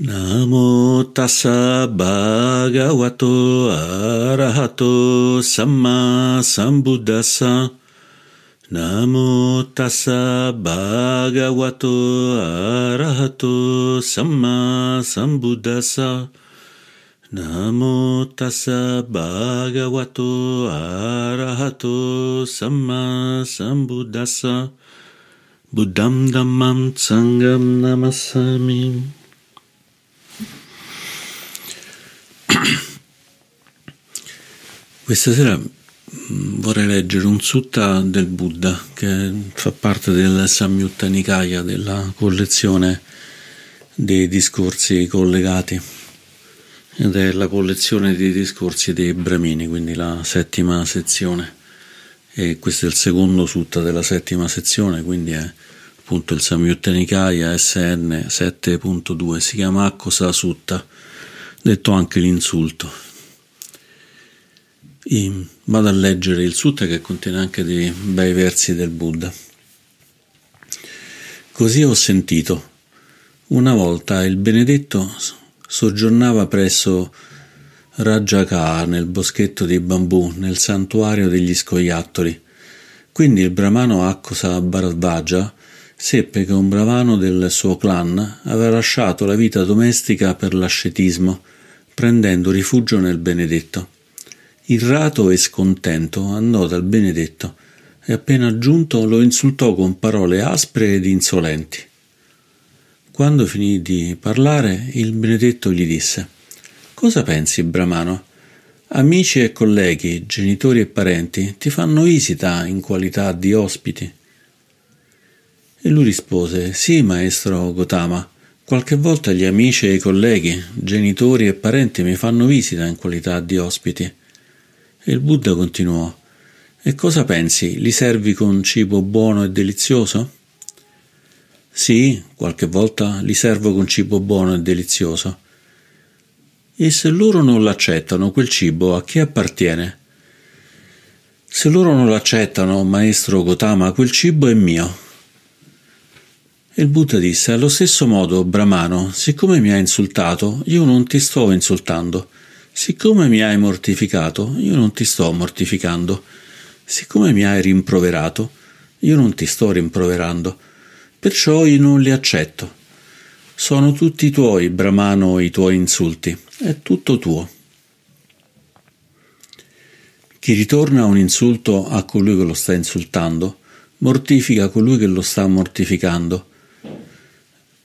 Namo tassa bhagavato arahato samma sambuddhassa. Namo tassa bhagavato arahato samma sambuddhassa. Namo tassa bhagavato arahato samma sambuddhassa. Buddham dhammam sangam namassami. Questa sera mm, vorrei leggere un sutta del Buddha che fa parte del Samyutta Nikaya, della collezione dei discorsi collegati. Ed è la collezione dei discorsi dei Brahmini, quindi la settima sezione. E questo è il secondo sutta della settima sezione, quindi è appunto il Samyutta Nikaya SN 7.2, si chiama Akkosa Sutta, detto anche l'insulto. E vado a leggere il sutta che contiene anche dei bei versi del Buddha. Così ho sentito. Una volta il benedetto soggiornava presso Rajaka nel boschetto di bambù, nel santuario degli scoiattoli. Quindi il brahmano Akkosa Bharadvaja seppe che un brahmano del suo clan aveva lasciato la vita domestica per l'ascetismo, prendendo rifugio nel benedetto. Irrato e scontento andò dal Benedetto e appena giunto lo insultò con parole aspre ed insolenti. Quando finì di parlare, il Benedetto gli disse Cosa pensi, Bramano? Amici e colleghi, genitori e parenti ti fanno visita in qualità di ospiti. E lui rispose Sì, maestro Gotama, qualche volta gli amici e i colleghi, genitori e parenti mi fanno visita in qualità di ospiti. E il Buddha continuò: E cosa pensi? Li servi con cibo buono e delizioso? Sì, qualche volta li servo con cibo buono e delizioso. E se loro non l'accettano, quel cibo a chi appartiene? Se loro non l'accettano, maestro Gotama, quel cibo è mio. Il Buddha disse: Allo stesso modo, Brahmano, siccome mi hai insultato, io non ti sto insultando. Siccome mi hai mortificato, io non ti sto mortificando. Siccome mi hai rimproverato, io non ti sto rimproverando. Perciò io non li accetto. Sono tutti tuoi, Brahmano, i tuoi insulti. È tutto tuo. Chi ritorna un insulto a colui che lo sta insultando, mortifica colui che lo sta mortificando,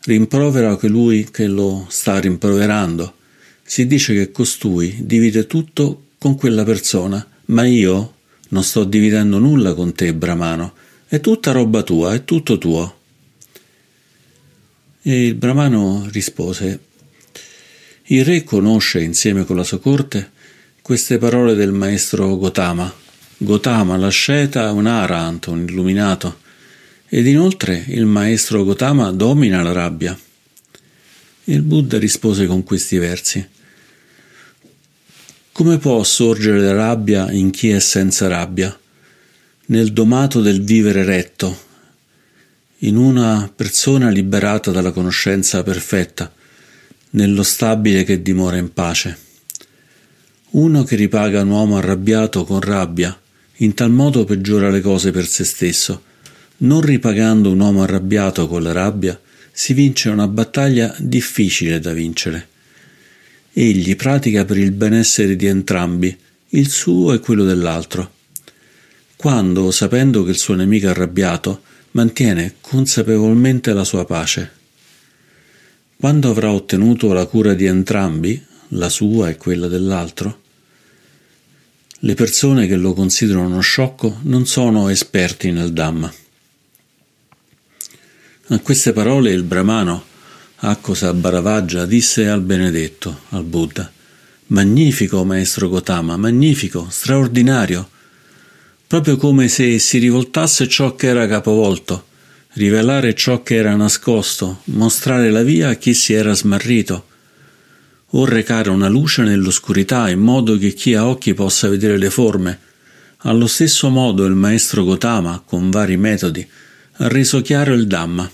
rimprovera colui che lo sta rimproverando si dice che costui divide tutto con quella persona, ma io non sto dividendo nulla con te, Brahmano, è tutta roba tua, è tutto tuo. E il Brahmano rispose, il re conosce insieme con la sua corte queste parole del maestro Gotama. Gotama, l'asceta, un arahant, un illuminato, ed inoltre il maestro Gotama domina la rabbia. Il Buddha rispose con questi versi. Come può sorgere la rabbia in chi è senza rabbia? Nel domato del vivere retto, in una persona liberata dalla conoscenza perfetta, nello stabile che dimora in pace. Uno che ripaga un uomo arrabbiato con rabbia, in tal modo peggiora le cose per se stesso. Non ripagando un uomo arrabbiato con la rabbia, si vince una battaglia difficile da vincere egli pratica per il benessere di entrambi, il suo e quello dell'altro. Quando, sapendo che il suo nemico è arrabbiato, mantiene consapevolmente la sua pace. Quando avrà ottenuto la cura di entrambi, la sua e quella dell'altro, le persone che lo considerano sciocco non sono esperti nel Dhamma. A queste parole il Brahmano Akkosa Bharavajja disse al benedetto, al Buddha, Magnifico, maestro Gotama, magnifico, straordinario, proprio come se si rivoltasse ciò che era capovolto, rivelare ciò che era nascosto, mostrare la via a chi si era smarrito, o recare una luce nell'oscurità in modo che chi ha occhi possa vedere le forme. Allo stesso modo il maestro Gotama, con vari metodi, ha reso chiaro il Dhamma.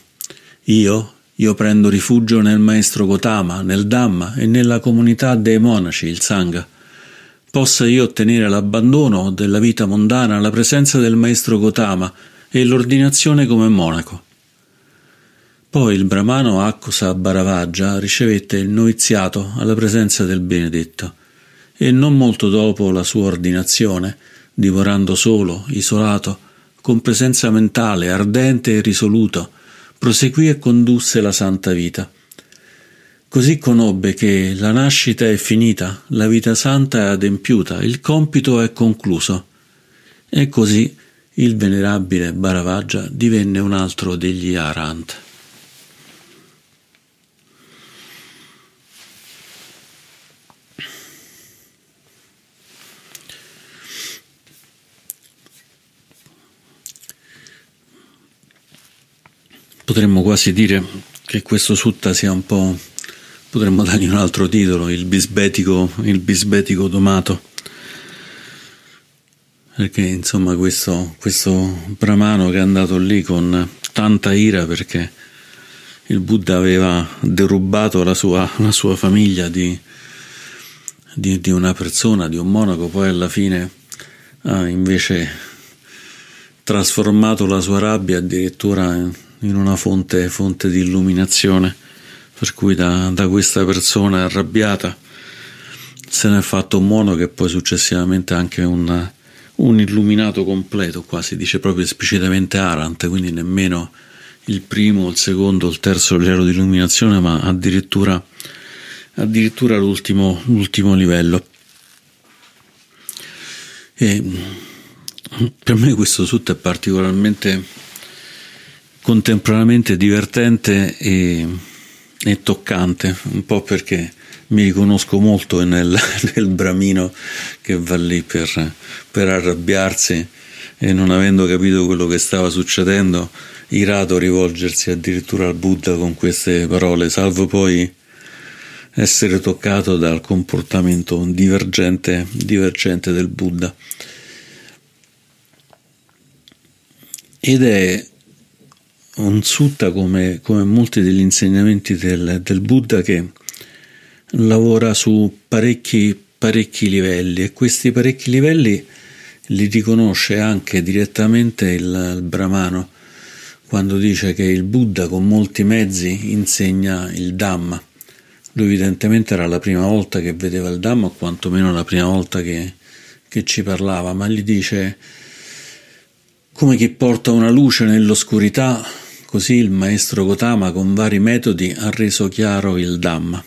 Io, Io prendo rifugio nel maestro Gotama, nel Dhamma e nella comunità dei monaci, il Sangha. Possa io ottenere l'abbandono della vita mondana, la presenza del maestro Gotama e l'ordinazione come monaco. Poi il brahmano Akkusa Bharavajja ricevette il noviziato alla presenza del benedetto e non molto dopo la sua ordinazione, divorando solo, isolato, con presenza mentale ardente e risoluto, proseguì e condusse la santa vita. Così conobbe che la nascita è finita, la vita santa è adempiuta, il compito è concluso. E così il venerabile Bharavajja divenne un altro degli Arant. Potremmo quasi dire che questo sutta sia un po', potremmo dargli un altro titolo, il bisbetico, il bisbetico domato, perché insomma questo, questo brahmano che è andato lì con tanta ira perché il Buddha aveva derubato la sua, la sua famiglia di, di, di una persona, di un monaco, poi alla fine ha invece trasformato la sua rabbia addirittura una fonte, fonte di illuminazione, per cui da, da questa persona arrabbiata se ne è fatto un mono che poi successivamente anche un, un illuminato completo, qua si dice proprio esplicitamente Arant, quindi nemmeno il primo, il secondo, il terzo livello di illuminazione, ma addirittura, addirittura l'ultimo, l'ultimo livello. E per me questo sutta è particolarmente contemporaneamente divertente e, e, toccante, un po' perché mi riconosco molto nel, nel bramino che va lì per, per arrabbiarsi e non avendo capito quello che stava succedendo, irato rivolgersi addirittura al Buddha con queste parole, salvo poi essere toccato dal comportamento divergente, divergente del Buddha. Ed è un sutta come, come molti degli insegnamenti del, del, Buddha che lavora su parecchi, parecchi livelli e questi parecchi livelli li riconosce anche direttamente il, il Brahmano quando dice che il Buddha con molti mezzi insegna il Dhamma. Lui evidentemente era la prima volta che vedeva il Dhamma, o quantomeno la prima volta che, che ci parlava, ma gli dice come chi porta una luce nell'oscurità Così il maestro Gotama con vari metodi ha reso chiaro il Dhamma.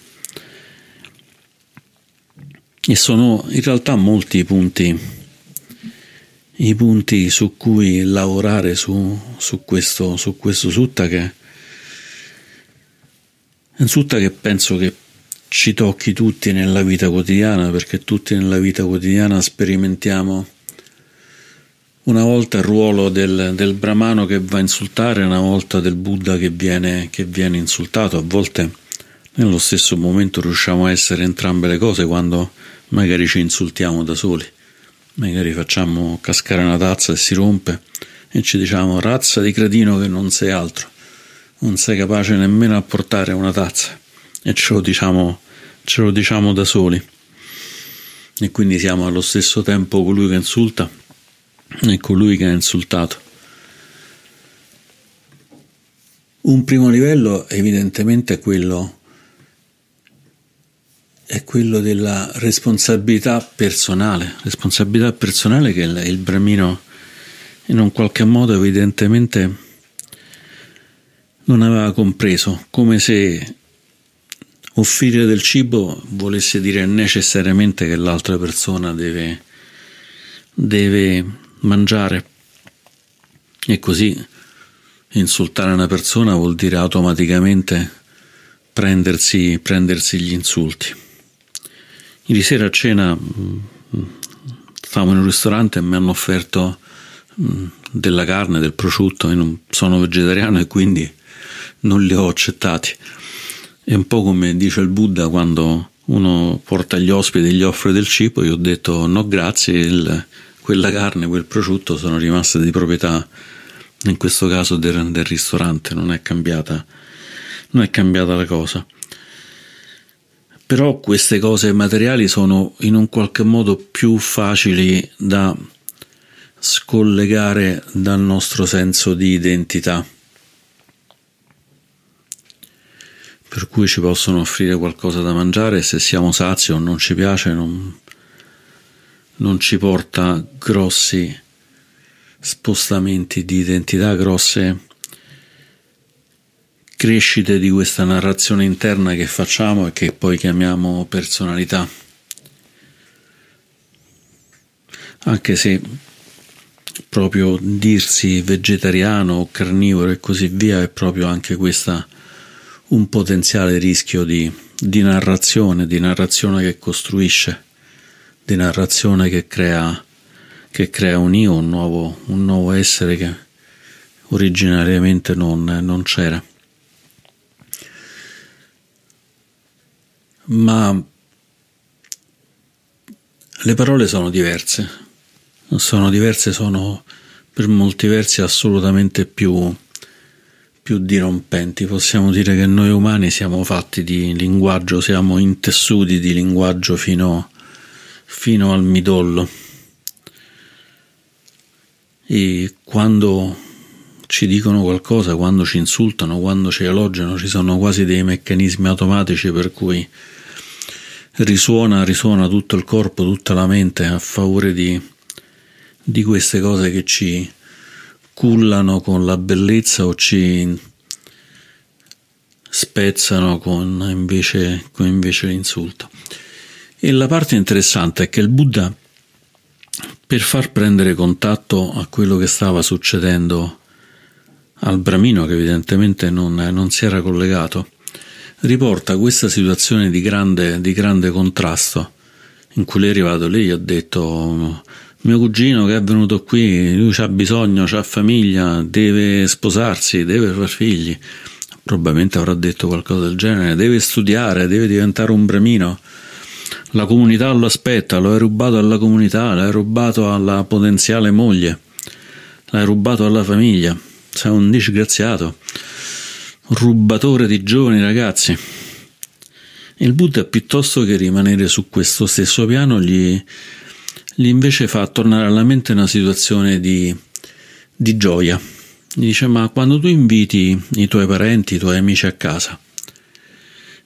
E sono in realtà molti i punti, i punti su cui lavorare su, su, questo, su questo sutta che è un sutta che penso che ci tocchi tutti nella vita quotidiana perché tutti nella vita quotidiana sperimentiamo una volta il ruolo del, del, brahmano che va a insultare, una volta del Buddha che viene, che viene insultato, a volte nello stesso momento riusciamo a essere entrambe le cose quando magari ci insultiamo da soli, magari facciamo cascare una tazza e si rompe e ci diciamo razza di cretino che non sei altro, non sei capace nemmeno a portare una tazza. E ce lo diciamo, ce lo diciamo da soli. E quindi siamo allo stesso tempo colui che insulta è colui che ha insultato. Un primo livello evidentemente è quello, è quello della responsabilità personale, responsabilità personale che il, il Bramino in un qualche modo evidentemente non aveva compreso, come se offrire del cibo volesse dire necessariamente che l'altra persona deve, deve mangiare. E così insultare una persona vuol dire automaticamente prendersi, prendersi gli insulti. Ieri sera a cena mm, stavamo in un ristorante e mi hanno offerto mm, della carne, del prosciutto, io non sono vegetariano e quindi non li ho accettati. È un po' come dice il Buddha quando uno porta gli ospiti e gli offre del cibo, io ho detto no grazie, il, quella carne, quel prosciutto sono rimaste di proprietà, in questo caso del, del ristorante, non è cambiata non è cambiata la cosa. Però queste cose materiali sono in un qualche modo più facili da scollegare dal nostro senso di identità. Per cui ci possono offrire qualcosa da mangiare se siamo sazi o non ci piace non, non ci porta grossi spostamenti di identità, grosse crescite di questa narrazione interna che facciamo e che poi chiamiamo personalità. Anche se proprio dirsi vegetariano o carnivoro e così via è proprio anche questa un potenziale rischio di, di narrazione, di narrazione che costruisce, di narrazione che crea, che crea un io, un nuovo, un nuovo essere che originariamente non, non c'era. Ma le parole sono diverse, sono diverse, sono per molti versi assolutamente più più dirompenti. Possiamo dire che noi umani siamo fatti di linguaggio, siamo intessuti di linguaggio fino, fino al midollo. E quando ci dicono qualcosa, quando ci insultano, quando ci elogiano, ci sono quasi dei meccanismi automatici per cui risuona, risuona tutto il corpo, tutta la mente a favore di, di queste cose che ci cullano con la bellezza o ci spezzano con invece, con invece l'insulto. E la parte interessante è che il Buddha, per far prendere contatto a quello che stava succedendo al Bramino, che evidentemente non, non si era collegato, riporta questa situazione di grande, di grande contrasto in cui lei è arrivato lì e ha detto mio cugino che è venuto qui, lui ha bisogno, ha famiglia, deve sposarsi, deve far figli. Probabilmente avrà detto qualcosa del genere, deve studiare, deve diventare un bramino. La comunità lo aspetta, lo hai rubato alla comunità, l'hai rubato alla potenziale moglie, l'hai rubato alla famiglia. Sei un disgraziato, rubatore di giovani ragazzi. Il Buddha, piuttosto che rimanere su questo stesso piano, gli gli invece fa tornare alla mente una situazione di, di gioia. Gli dice: Ma quando tu inviti i tuoi parenti, i tuoi amici a casa,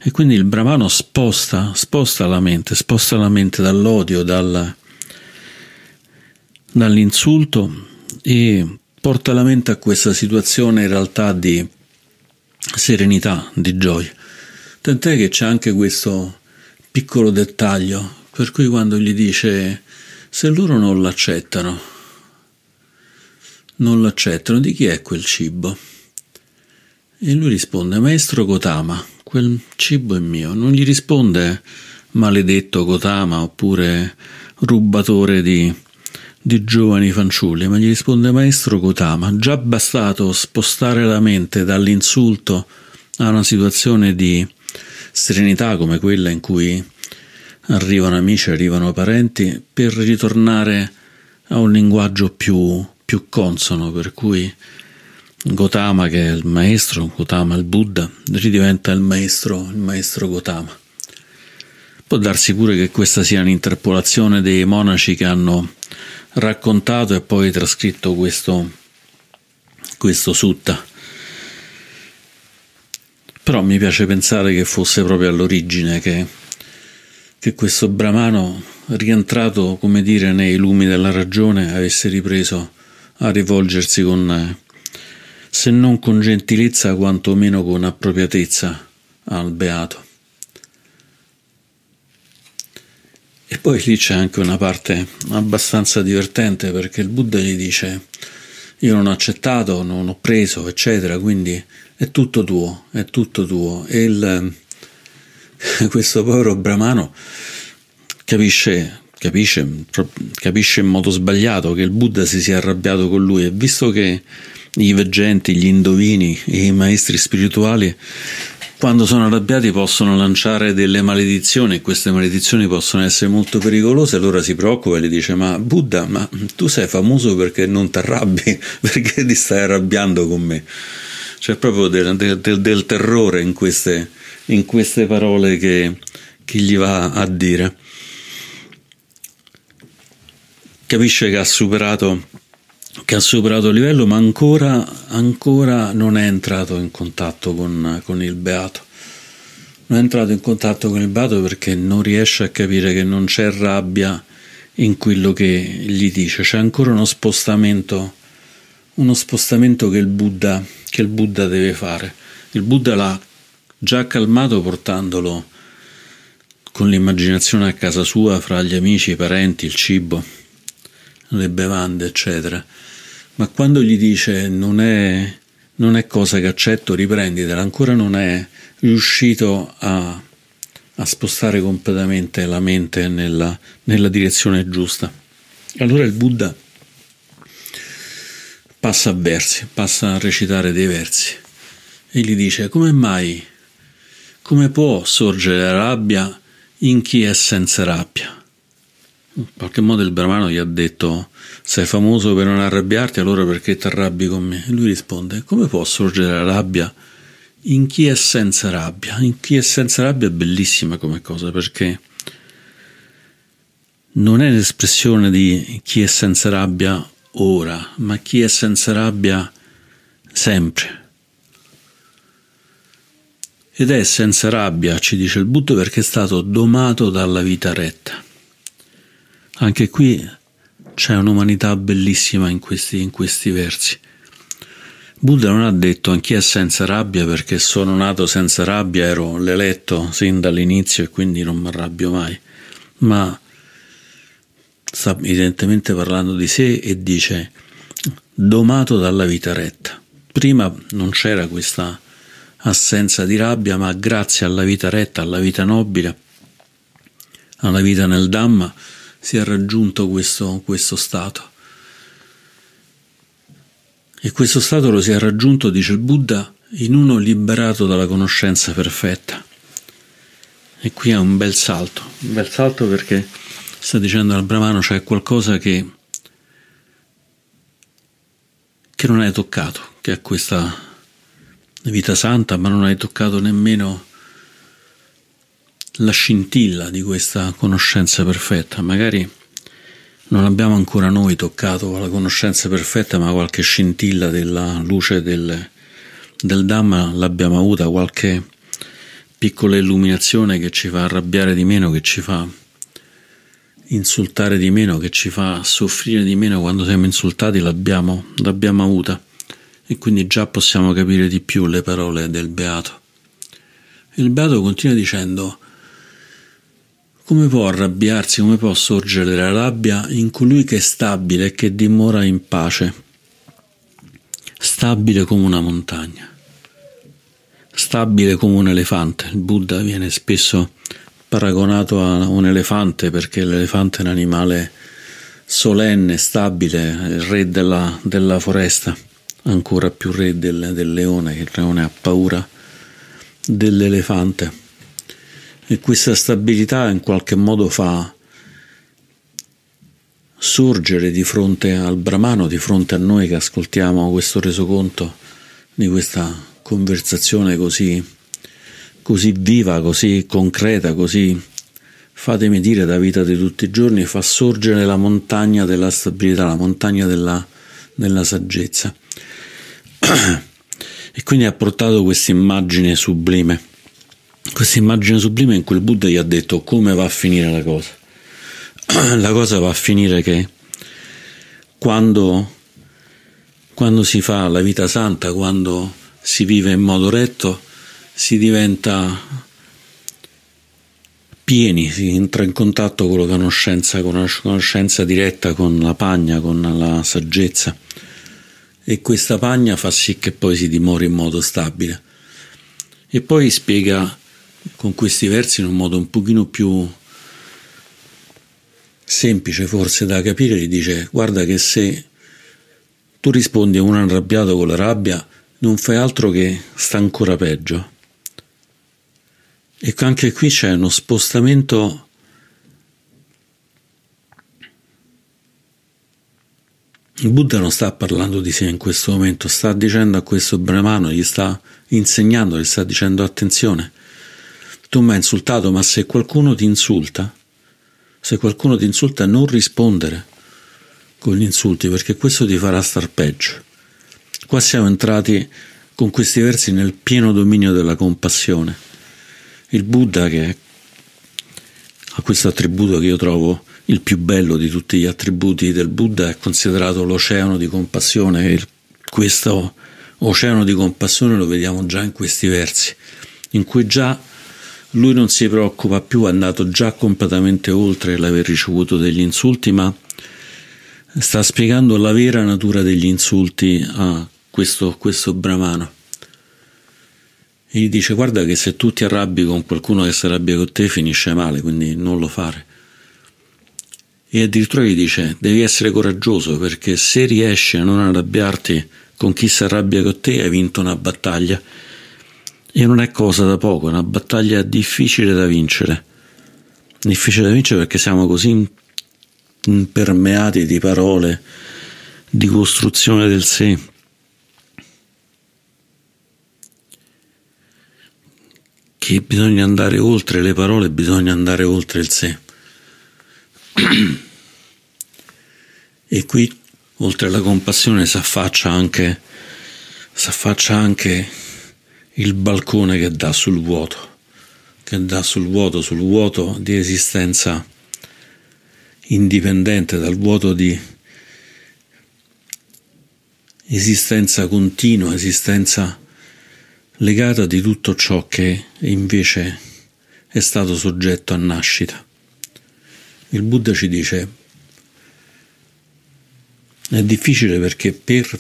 e quindi il Brahmano sposta, sposta la mente, sposta la mente dall'odio, dal, dall'insulto e porta la mente a questa situazione in realtà di serenità, di gioia. Tant'è che c'è anche questo piccolo dettaglio, per cui quando gli dice se loro non l'accettano, non l'accettano, di chi è quel cibo? E lui risponde, maestro Gotama, quel cibo è mio. Non gli risponde maledetto Gotama oppure rubatore di, di giovani fanciulli, ma gli risponde maestro Gotama. Già bastato spostare la mente dall'insulto a una situazione di serenità come quella in cui arrivano amici, arrivano parenti, per ritornare a un linguaggio più, più consono, per cui Gotama, che è il maestro, Gotama il Buddha, ridiventa il maestro, il maestro Gotama. Può darsi pure che questa sia un'interpolazione dei monaci che hanno raccontato e poi trascritto questo, questo sutta. Però mi piace pensare che fosse proprio all'origine che che questo Brahmano, rientrato, come dire, nei lumi della ragione, avesse ripreso a rivolgersi con, se non con gentilezza, quantomeno con appropriatezza al Beato. E poi lì c'è anche una parte abbastanza divertente perché il Buddha gli dice io non ho accettato, non ho preso, eccetera, quindi è tutto tuo, è tutto tuo. E il, questo povero Brahmano capisce, capisce, capisce in modo sbagliato che il Buddha si sia arrabbiato con lui e visto che i veggenti, gli indovini i maestri spirituali quando sono arrabbiati possono lanciare delle maledizioni e queste maledizioni possono essere molto pericolose, allora si preoccupa e gli dice ma Buddha, ma tu sei famoso perché non ti arrabbi, perché ti stai arrabbiando con me? c'è proprio del, del, del terrore in queste, in queste parole che, che gli va a dire. Capisce che ha superato, che ha superato il livello, ma ancora, ancora non è entrato in contatto con, con il beato. Non è entrato in contatto con il beato perché non riesce a capire che non c'è rabbia in quello che gli dice, c'è ancora uno spostamento, uno spostamento che il Buddha, che il Buddha deve fare. Il Buddha l'ha già calmato portandolo con l'immaginazione a casa sua, fra gli amici, i parenti, il cibo, le bevande, eccetera. Ma quando gli dice non è, non è cosa che accetto, riprenditela, ancora non è riuscito a a spostare completamente la mente nella, nella direzione giusta. Allora il Buddha passa a versi, passa a recitare dei versi e gli dice come mai, come può sorgere la rabbia in chi è senza rabbia? In qualche modo il brahmano gli ha detto sei famoso per non arrabbiarti allora perché ti arrabbi con me? E lui risponde come può sorgere la rabbia in chi è senza rabbia. In chi è senza rabbia è bellissima come cosa perché non è l'espressione di chi è senza rabbia ora, ma chi è senza rabbia sempre. Ed è senza rabbia, ci dice il Buddha, perché è stato domato dalla vita retta. Anche qui c'è un'umanità bellissima in questi, in questi versi. Buddha non ha detto anch'io è senza rabbia perché sono nato senza rabbia, ero l'eletto sin dall'inizio e quindi non mi arrabbio mai, ma sta evidentemente parlando di sé e dice domato dalla vita retta. Prima non c'era questa assenza di rabbia, ma grazie alla vita retta, alla vita nobile, alla vita nel Dhamma, si è raggiunto questo, questo stato. E questo stato lo si è raggiunto, dice il Buddha, in uno liberato dalla conoscenza perfetta. E qui è un bel salto, un bel salto perché sta dicendo al Brahmano c'è qualcosa che, che non hai toccato, che è questa vita santa, ma non hai toccato nemmeno la scintilla di questa conoscenza perfetta. Magari non abbiamo ancora noi toccato la conoscenza perfetta, ma qualche scintilla della luce del, del Dhamma l'abbiamo avuta, qualche piccola illuminazione che ci fa arrabbiare di meno, che ci fa insultare di meno, che ci fa soffrire di meno quando siamo insultati, l'abbiamo, l'abbiamo avuta e quindi già possiamo capire di più le parole del Beato. Il Beato continua dicendo come può arrabbiarsi, come può sorgere la rabbia in colui che è stabile e che dimora in pace, stabile come una montagna, stabile come un elefante. Il Buddha viene spesso paragonato a un elefante perché l'elefante è un animale solenne, stabile, il re della, della foresta, ancora più re del, del leone, che il leone ha paura dell'elefante e questa stabilità in qualche modo fa sorgere di fronte al Brahmano, di fronte a noi che ascoltiamo questo resoconto di questa conversazione così, così viva, così concreta, così fatemi dire da vita di tutti i giorni, fa sorgere la montagna della stabilità, la montagna della, della saggezza. E quindi ha portato questa immagine sublime questa immagine sublime in cui il Buddha gli ha detto come va a finire la cosa. La cosa va a finire che quando, quando si fa la vita santa, quando si vive in modo retto, si diventa pieni, si entra in contatto con la conoscenza, con la conoscenza diretta con la pagna, con la saggezza e questa pagna fa sì che poi si dimori in modo stabile. E poi spiega con questi versi in un modo un pochino più semplice forse da capire, gli dice guarda che se tu rispondi a un arrabbiato con la rabbia non fai altro che sta ancora peggio. E anche qui c'è uno spostamento Il Buddha non sta parlando di sé in questo momento, sta dicendo a questo brahmano, gli sta insegnando, gli sta dicendo attenzione, tu mi hai insultato, ma se qualcuno ti insulta, se qualcuno ti insulta non rispondere con gli insulti perché questo ti farà star peggio. Qua siamo entrati con questi versi nel pieno dominio della compassione. Il Buddha che ha questo attributo che io trovo il più bello di tutti gli attributi del Buddha è considerato l'oceano di compassione questo oceano di compassione lo vediamo già in questi versi, in cui già lui non si preoccupa più, è andato già completamente oltre l'aver ricevuto degli insulti, ma sta spiegando la vera natura degli insulti a questo, questo brahmano. E gli dice guarda che se tu ti arrabbi con qualcuno che si arrabbia con te finisce male, quindi non lo fare. E addirittura gli dice devi essere coraggioso perché se riesci a non arrabbiarti con chi si arrabbia con te hai vinto una battaglia e non è cosa da poco, è una battaglia difficile da vincere. Difficile da vincere perché siamo così impermeati di parole, di costruzione del sé. Che bisogna andare oltre le parole, bisogna andare oltre il sé. E qui, oltre alla compassione, si affaccia anche, si affaccia anche il balcone che dà sul vuoto, che dà sul vuoto, sul vuoto di esistenza indipendente, dal vuoto di esistenza continua, esistenza legata di tutto ciò che invece è stato soggetto a nascita. Il Buddha ci dice è difficile perché per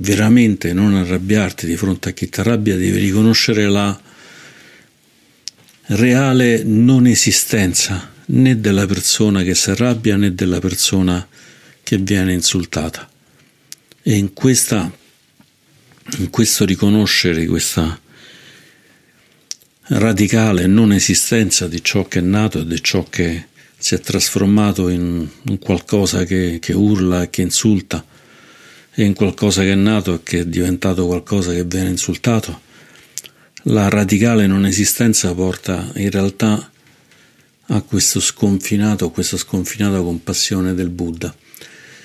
veramente non arrabbiarti di fronte a chi ti arrabbia, devi riconoscere la reale non esistenza né della persona che si arrabbia né della persona che viene insultata. E in, questa, in questo riconoscere questa radicale non esistenza di ciò che è nato e di ciò che si è trasformato in, qualcosa che, che urla e che insulta, in qualcosa che è nato e che è diventato qualcosa che viene insultato, la radicale non esistenza porta in realtà a questo sconfinato, questa sconfinata compassione del Buddha.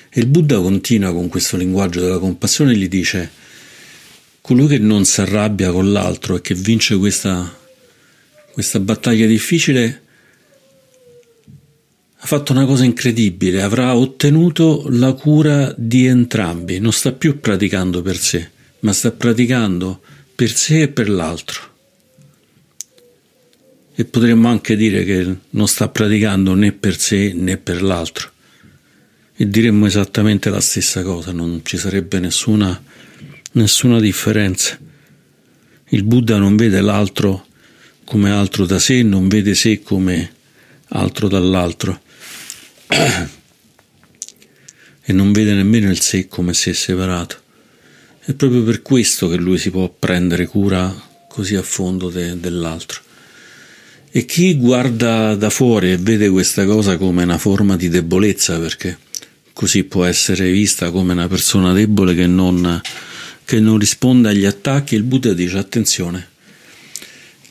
E il Buddha continua con questo linguaggio della compassione e gli dice colui che non si arrabbia con l'altro e che vince questa, questa battaglia difficile ha fatto una cosa incredibile, avrà ottenuto la cura di entrambi, non sta più praticando per sé, ma sta praticando per sé e per l'altro. E potremmo anche dire che non sta praticando né per sé né per l'altro. E diremmo esattamente la stessa cosa, non ci sarebbe nessuna, nessuna differenza. Il Buddha non vede l'altro come altro da sé, non vede sé come altro dall'altro e non vede nemmeno il sé come sé separato. È proprio per questo che lui si può prendere cura così a fondo de- dell'altro. E chi guarda da fuori e vede questa cosa come una forma di debolezza, perché così può essere vista come una persona debole che non, che non risponde agli attacchi, il Buddha dice attenzione,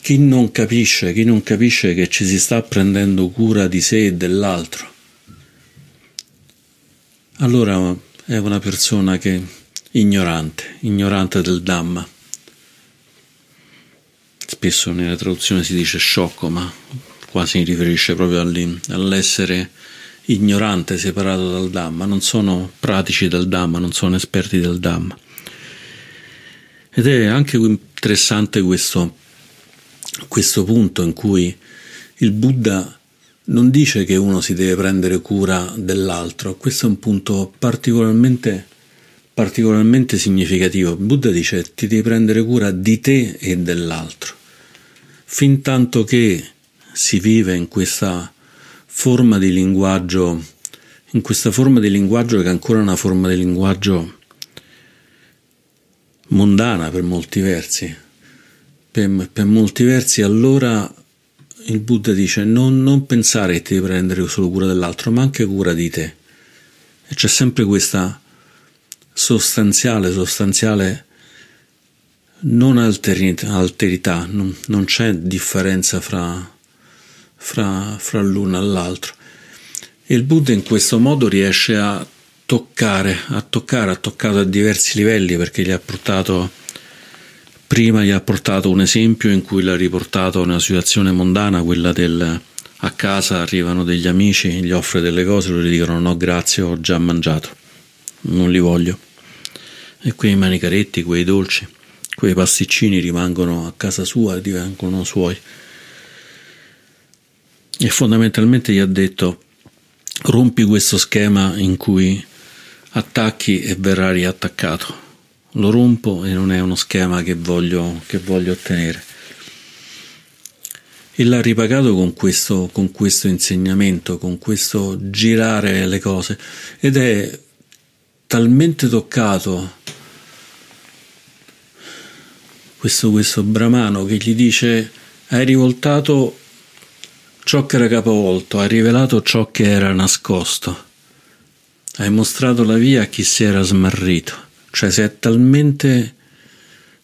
chi non capisce, chi non capisce che ci si sta prendendo cura di sé e dell'altro, allora è una persona che ignorante, ignorante del Dhamma. Spesso nella traduzione si dice sciocco, ma qua si riferisce proprio all'essere ignorante, separato dal Dhamma. Non sono pratici del Dhamma, non sono esperti del Dhamma. Ed è anche interessante questo, questo punto in cui il Buddha non dice che uno si deve prendere cura dell'altro, questo è un punto particolarmente, particolarmente significativo. Buddha dice ti devi prendere cura di te e dell'altro. Fin tanto che si vive in questa forma di linguaggio, in questa forma di linguaggio che è ancora una forma di linguaggio mondana per molti versi, per, per molti versi allora il Buddha dice non, non pensare che devi prendere solo cura dell'altro, ma anche cura di te. E c'è sempre questa sostanziale, sostanziale non alterità, alterità non, non, c'è differenza fra, fra, fra l'uno e l'altro. Il Buddha in questo modo riesce a toccare, a toccare, ha toccato a diversi livelli perché gli ha portato, prima gli ha portato un esempio in cui l'ha riportato a una situazione mondana, quella del a casa arrivano degli amici, gli offre delle cose, loro gli dicono no grazie, ho già mangiato, non li voglio. E quei manicaretti, quei dolci, quei pasticcini rimangono a casa sua e divengono suoi. E fondamentalmente gli ha detto rompi questo schema in cui attacchi e verrà riattaccato. Lo rompo e non è uno schema che voglio, che voglio ottenere. E l'ha ripagato con questo, con questo insegnamento, con questo girare le cose ed è talmente toccato questo, questo brahmano che gli dice hai rivoltato ciò che era capovolto, hai rivelato ciò che era nascosto, hai mostrato la via a chi si era smarrito, cioè si è talmente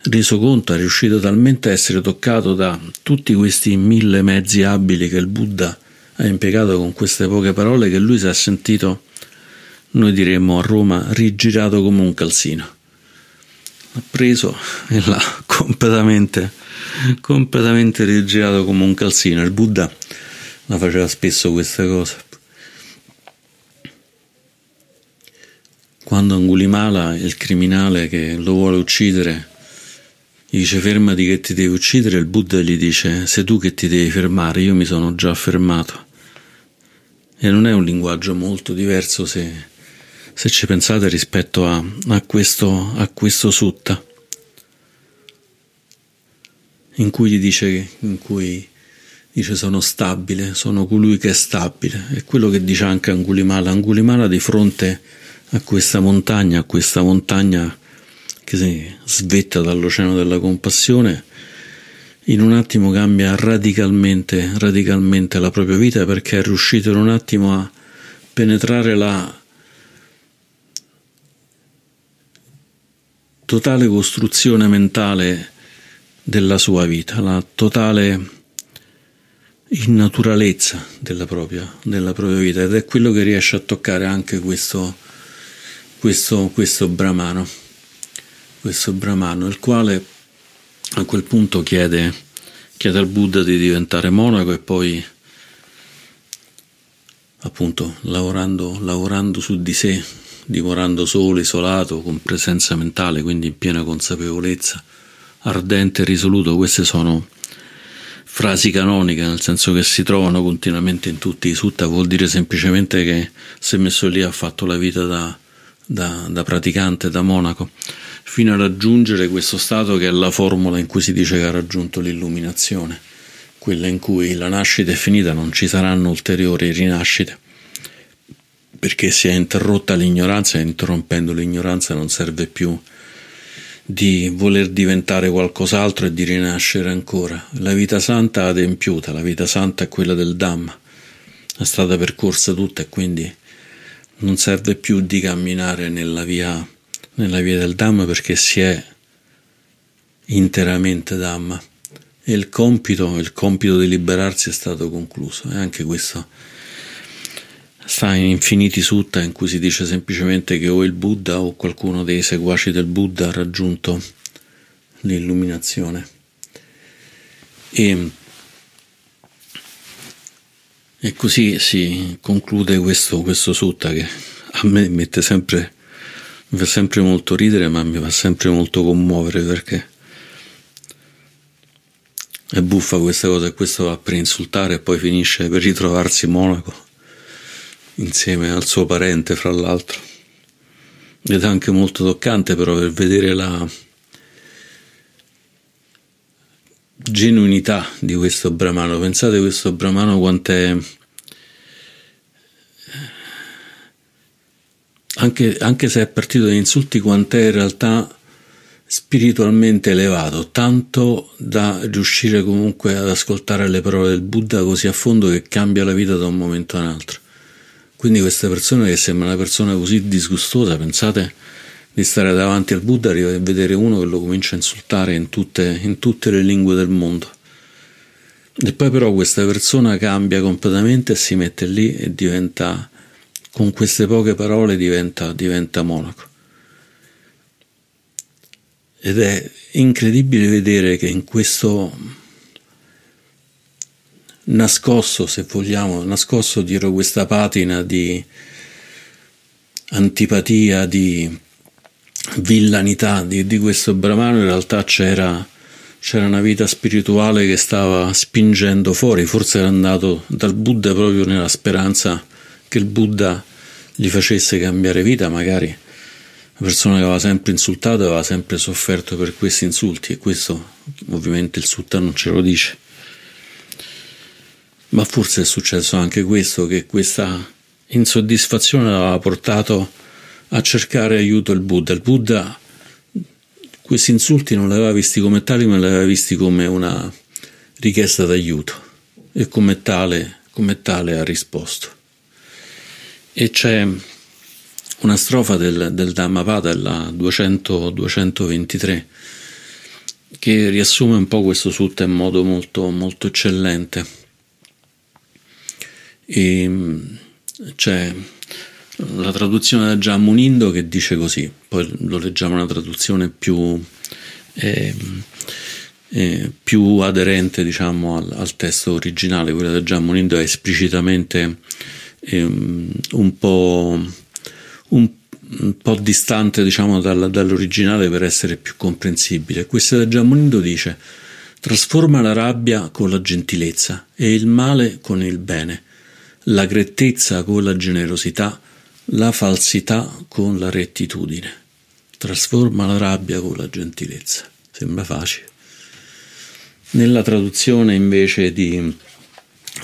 reso conto, è riuscito talmente a essere toccato da tutti questi mille mezzi abili che il Buddha ha impiegato con queste poche parole che lui si è sentito, noi diremmo a Roma, rigirato come un calzino. L'ha preso e l'ha completamente, completamente rigirato come un calzino. Il Buddha la faceva spesso questa cosa. Quando Angulimala, il criminale che lo vuole uccidere, gli dice fermati che ti devi uccidere, il Buddha gli dice sei tu che ti devi fermare, io mi sono già fermato. E non è un linguaggio molto diverso se, se ci pensate rispetto a, a, questo, a questo sutta, in cui gli dice, in cui dice sono stabile, sono colui che è stabile. È quello che dice anche Angulimala. Angulimala di fronte a questa montagna, a questa montagna che si svetta dall'oceano della compassione, in un attimo cambia radicalmente, radicalmente la propria vita perché è riuscito in un attimo a penetrare la totale costruzione mentale della sua vita, la totale innaturalezza della propria, della propria vita. Ed è quello che riesce a toccare anche questo, questo, questo brahmano questo brahmano, il quale a quel punto chiede, chiede al Buddha di diventare monaco e poi appunto lavorando, lavorando su di sé, dimorando solo, isolato, con presenza mentale, quindi in piena consapevolezza, ardente e risoluto, queste sono frasi canoniche, nel senso che si trovano continuamente in tutti i sutta, vuol dire semplicemente che si è messo lì ha fatto la vita da, da, da praticante, da monaco fino a raggiungere questo stato che è la formula in cui si dice che ha raggiunto l'illuminazione, quella in cui la nascita è finita, non ci saranno ulteriori rinascite, perché si è interrotta l'ignoranza e interrompendo l'ignoranza non serve più di voler diventare qualcos'altro e di rinascere ancora. La vita santa adempiuta, la vita santa è quella del Dhamma, è stata percorsa tutta e quindi non serve più di camminare nella via nella via del Dhamma perché si è interamente Dhamma e il compito, il compito di liberarsi è stato concluso. E anche questo sta in infiniti sutta in cui si dice semplicemente che o il Buddha o qualcuno dei seguaci del Buddha ha raggiunto l'illuminazione. E, e così si conclude questo, questo sutta che a me mette sempre mi fa sempre molto ridere, ma mi fa sempre molto commuovere perché è buffa questa cosa questo va per insultare e poi finisce per ritrovarsi monaco insieme al suo parente, fra l'altro. Ed è anche molto toccante però per vedere la genuinità di questo brahmano. Pensate questo brahmano quant'è anche, anche se è partito da insulti, quant'è in realtà spiritualmente elevato, tanto da riuscire comunque ad ascoltare le parole del Buddha così a fondo che cambia la vita da un momento all'altro. Quindi queste persone che sembra una persona così disgustosa, pensate di stare davanti al Buddha e vedere uno che lo comincia a insultare in tutte, in tutte le lingue del mondo. E poi però questa persona cambia completamente e si mette lì e diventa, con queste poche parole diventa, diventa monaco. Ed è incredibile vedere che in questo nascosto, se vogliamo, nascosto dietro questa patina di antipatia, di villanità di, di questo brahmano, in realtà c'era, c'era una vita spirituale che stava spingendo fuori, forse era andato dal Buddha proprio nella speranza che il Buddha gli facesse cambiare vita, magari la persona che aveva sempre insultato aveva sempre sofferto per questi insulti e questo ovviamente il sutta non ce lo dice. Ma forse è successo anche questo, che questa insoddisfazione l'aveva portato a cercare aiuto il Buddha. Il Buddha questi insulti non li aveva visti come tali, ma li aveva visti come una richiesta d'aiuto e come tale, come tale ha risposto. E c'è una strofa del, del Dhammapada, la 200, 223, che riassume un po' questo sutta in modo molto, molto eccellente e mm, c'è la traduzione da Giamunindo che dice così, poi lo leggiamo una traduzione più, eh, eh, più aderente diciamo, al, al, testo originale, quella da Giamunindo è esplicitamente eh, un, po', un, un, po', distante diciamo, dal, dall'originale per essere più comprensibile. Questa da Giamunindo dice trasforma la rabbia con la gentilezza e il male con il bene la grettezza con la generosità, la falsità con la rettitudine. Trasforma la rabbia con la gentilezza. Sembra facile. Nella traduzione invece di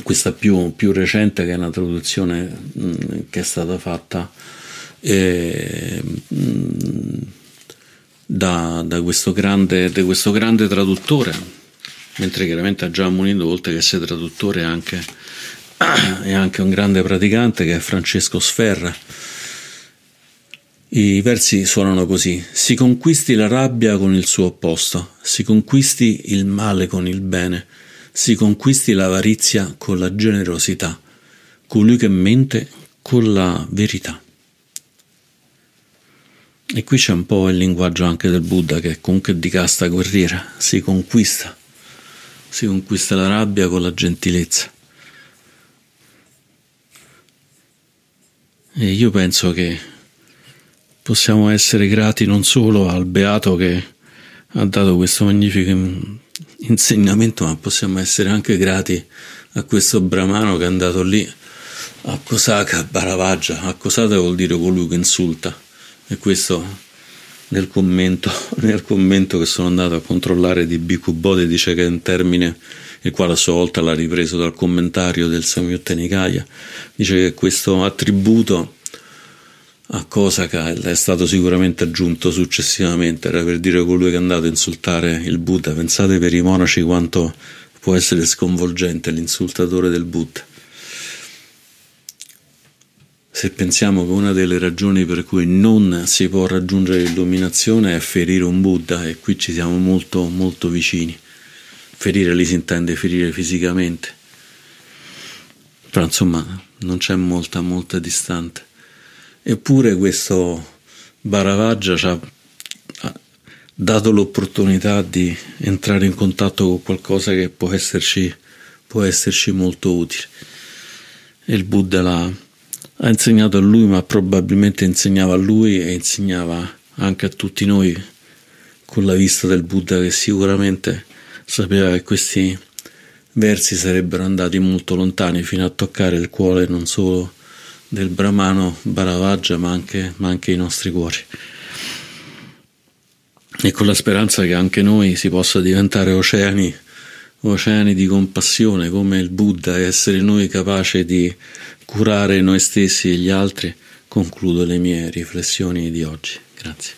questa più, più recente, che è una traduzione mh, mm, che è stata fatta eh, mh, mm, da, da, questo grande, da, questo grande, traduttore, mentre chiaramente ha già munito, oltre che essere traduttore, anche e anche un grande praticante che è Francesco Sferra. I versi suonano così: Si conquisti la rabbia con il suo opposto, si conquisti il male con il bene, si conquisti l'avarizia con la generosità, colui che mente con la verità. E qui c'è un po' il linguaggio anche del Buddha che è comunque di casta guerriera, si conquista, si conquista la rabbia con la gentilezza. E io penso che possiamo essere grati non solo al Beato che ha dato questo magnifico insegnamento, ma possiamo essere anche grati a questo Brahmano che è andato lì a Kosaka, a Baravaggia. Accosata vuol dire colui che insulta. E questo nel commento, nel commento che sono andato a controllare di Bhikkhu Bodhi dice che è un termine il quale a sua volta l'ha ripreso dal commentario del Samyutta Nikaya, dice che questo attributo a Kosaka è stato sicuramente aggiunto successivamente, era per dire colui che è andato a insultare il Buddha. Pensate per i monaci quanto può essere sconvolgente l'insultatore del Buddha. Se pensiamo che una delle ragioni per cui non si può raggiungere l'illuminazione è ferire un Buddha, e qui ci siamo molto, molto vicini. Ferire lì si intende ferire fisicamente, però insomma non c'è molta, molta distante. Eppure questo Baravaggia ci ha dato l'opportunità di entrare in contatto con qualcosa che può esserci, può esserci molto utile. E il Buddha l'ha, ha insegnato a lui, ma probabilmente insegnava a lui e insegnava anche a tutti noi con la vista del Buddha che sicuramente sapeva che questi versi sarebbero andati molto lontani fino a toccare il cuore non solo del Brahmano Bharavaggia ma anche, ma anche i nostri cuori e con la speranza che anche noi si possa diventare oceani, oceani di compassione come il Buddha e essere noi capaci di curare noi stessi e gli altri, concludo le mie riflessioni di oggi. Grazie.